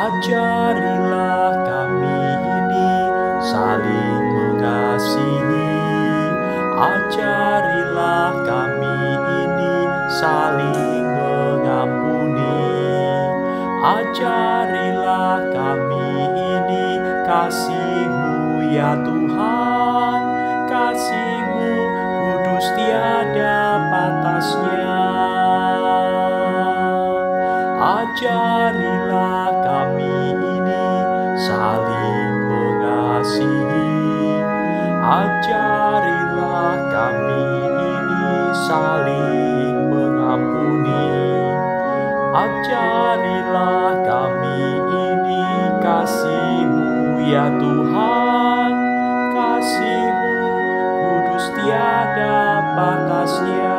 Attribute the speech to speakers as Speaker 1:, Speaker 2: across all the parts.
Speaker 1: Ajarilah kami ini saling mengasihi. Ajarilah kami ini saling mengampuni. Ajarilah kami ini kasih-Mu ya Tuhan, ya Tuhan, kasih-Mu kudus tiada batasnya.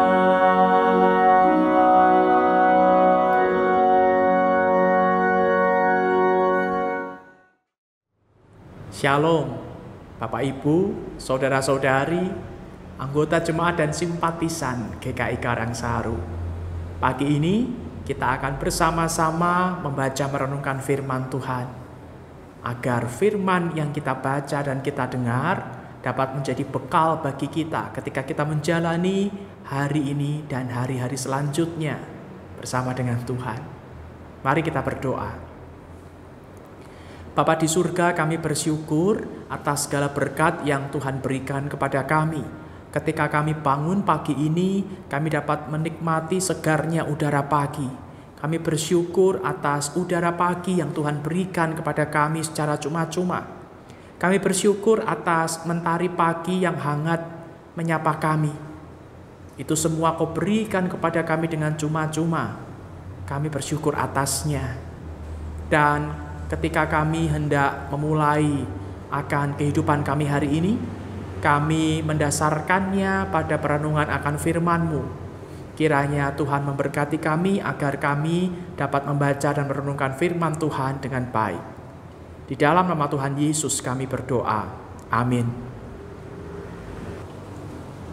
Speaker 2: Shalom, Bapak Ibu, Saudara-saudari, anggota jemaat dan simpatisan GKI Karangsaru. Pagi ini kita akan bersama-sama membaca merenungkan firman Tuhan. Agar firman yang kita baca dan kita dengar dapat menjadi bekal bagi kita ketika kita menjalani hari ini dan hari-hari selanjutnya bersama dengan Tuhan. Mari kita berdoa. Bapa di surga kami bersyukur atas segala berkat yang Tuhan berikan kepada kami. Ketika kami bangun pagi ini, kami dapat menikmati segarnya udara pagi. Kami bersyukur atas udara pagi yang Tuhan berikan kepada kami secara cuma-cuma. Kami bersyukur atas mentari pagi yang hangat menyapa kami. Itu semua kau berikan kepada kami dengan cuma-cuma. Kami bersyukur atasnya. Dan ketika kami hendak memulai akan kehidupan kami hari ini, kami mendasarkannya pada perenungan akan firman-Mu. Kiranya Tuhan memberkati kami agar kami dapat membaca dan merenungkan firman Tuhan dengan baik. Di dalam nama Tuhan Yesus kami berdoa. Amin.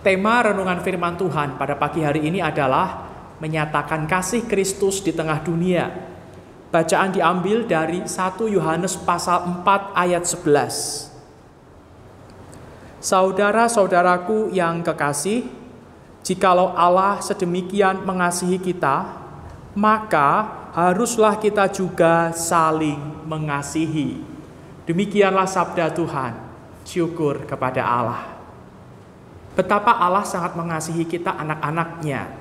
Speaker 2: Tema renungan firman Tuhan pada pagi hari ini adalah menyatakan kasih Kristus di tengah dunia Bacaan diambil dari 1 Yohanes pasal 4 ayat 11. Saudara-saudaraku yang kekasih, jikalau Allah sedemikian mengasihi kita, maka haruslah kita juga saling mengasihi. Demikianlah sabda Tuhan. Syukur kepada Allah. Betapa Allah sangat mengasihi kita anak-anaknya.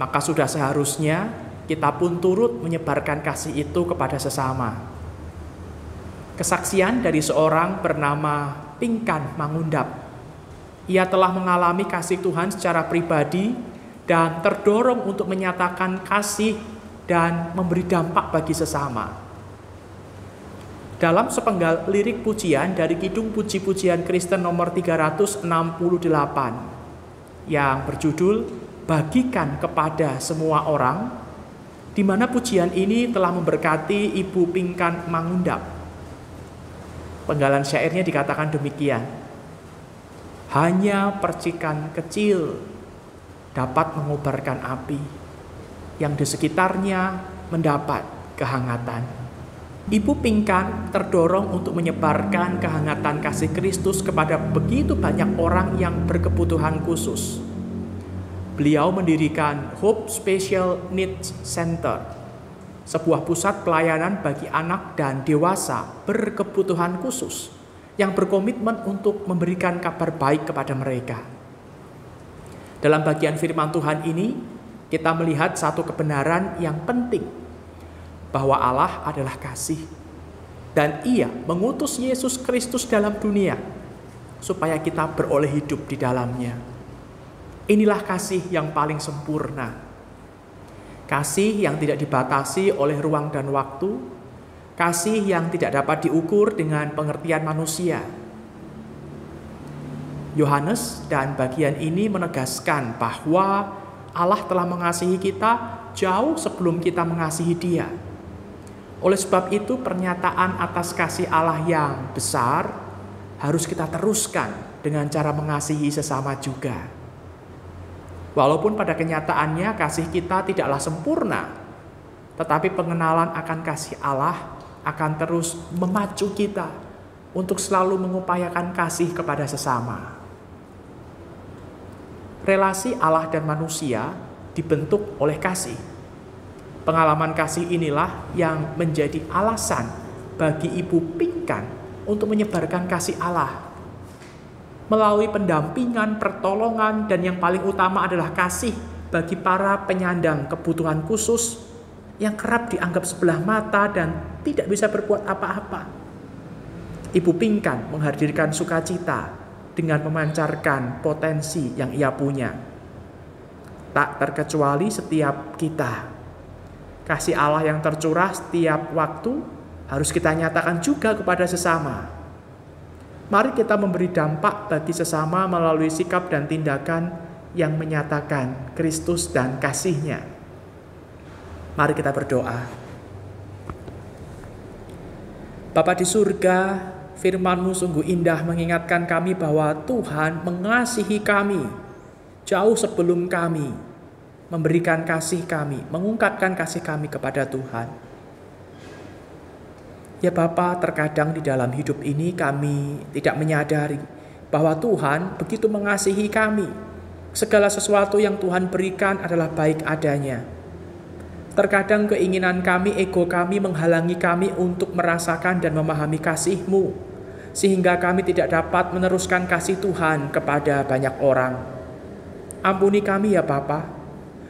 Speaker 2: Maka sudah seharusnya kita pun turut menyebarkan kasih itu kepada sesama. Kesaksian dari seorang bernama Pingkan Mangundap. Ia telah mengalami kasih Tuhan secara pribadi dan terdorong untuk menyatakan kasih dan memberi dampak bagi sesama. Dalam sepenggal lirik pujian dari Kidung Puji-Pujian Kristen nomor 368 yang berjudul Bagikan kepada semua orang, di mana pujian ini telah memberkati Ibu Pingkan Mangundap Penggalan syairnya dikatakan demikian. Hanya percikan kecil dapat mengobarkan api yang di sekitarnya mendapat kehangatan. Ibu Pingkan terdorong untuk menyebarkan kehangatan kasih Kristus kepada begitu banyak orang yang berkebutuhan khusus. Beliau mendirikan Hope Special Needs Center sebuah pusat pelayanan bagi anak dan dewasa berkebutuhan khusus yang berkomitmen untuk memberikan kabar baik kepada mereka. Dalam bagian firman Tuhan ini, kita melihat satu kebenaran yang penting bahwa Allah adalah kasih dan Ia mengutus Yesus Kristus dalam dunia supaya kita beroleh hidup di dalamnya. Inilah kasih yang paling sempurna kasih yang tidak dibatasi oleh ruang dan waktu, kasih yang tidak dapat diukur dengan pengertian manusia. Yohanes dan bagian ini menegaskan bahwa Allah telah mengasihi kita jauh sebelum kita mengasihi Dia. Oleh sebab itu, pernyataan atas kasih Allah yang besar harus kita teruskan dengan cara mengasihi sesama juga. Walaupun pada kenyataannya kasih kita tidaklah sempurna, tetapi pengenalan akan kasih Allah akan terus memacu kita untuk selalu mengupayakan kasih kepada sesama. Relasi Allah dan manusia dibentuk oleh kasih. Pengalaman kasih inilah yang menjadi alasan bagi Ibu Pingkan untuk menyebarkan kasih Allah. Melalui pendampingan, pertolongan, dan yang paling utama adalah kasih bagi para penyandang kebutuhan khusus yang kerap dianggap sebelah mata dan tidak bisa berbuat apa-apa. Ibu Pingkan menghadirkan sukacita dengan memancarkan potensi yang ia punya. Tak terkecuali setiap kita. Kasih Allah yang tercurah setiap waktu harus kita nyatakan juga kepada sesama. Mari kita memberi dampak bagi sesama melalui sikap dan tindakan yang menyatakan Kristus dan kasihnya. Mari kita berdoa. Bapa di surga, Firman-Mu sungguh indah mengingatkan kami bahwa Tuhan mengasihi kami jauh sebelum kami memberikan kasih kami, mengungkapkan kasih kami kepada Tuhan. Ya Bapa, terkadang di dalam hidup ini kami tidak menyadari bahwa Tuhan begitu mengasihi kami. Segala sesuatu yang Tuhan berikan adalah baik adanya. Terkadang keinginan kami, ego kami menghalangi kami untuk merasakan dan memahami kasih-Mu sehingga kami tidak dapat meneruskan kasih Tuhan kepada banyak orang. Ampuni kami ya Bapa,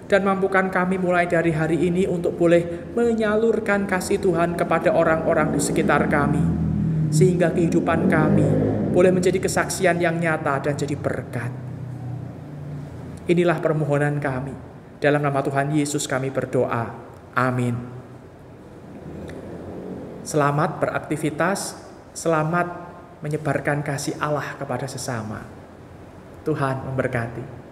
Speaker 2: dan mampukan kami mulai dari hari ini untuk boleh menyalurkan kasih Tuhan kepada orang-orang di sekitar kami, sehingga kehidupan kami boleh menjadi kesaksian yang nyata dan jadi berkat. Inilah permohonan kami. Dalam nama Tuhan Yesus kami berdoa. Amin. Selamat beraktivitas, selamat menyebarkan kasih Allah kepada sesama. Tuhan memberkati.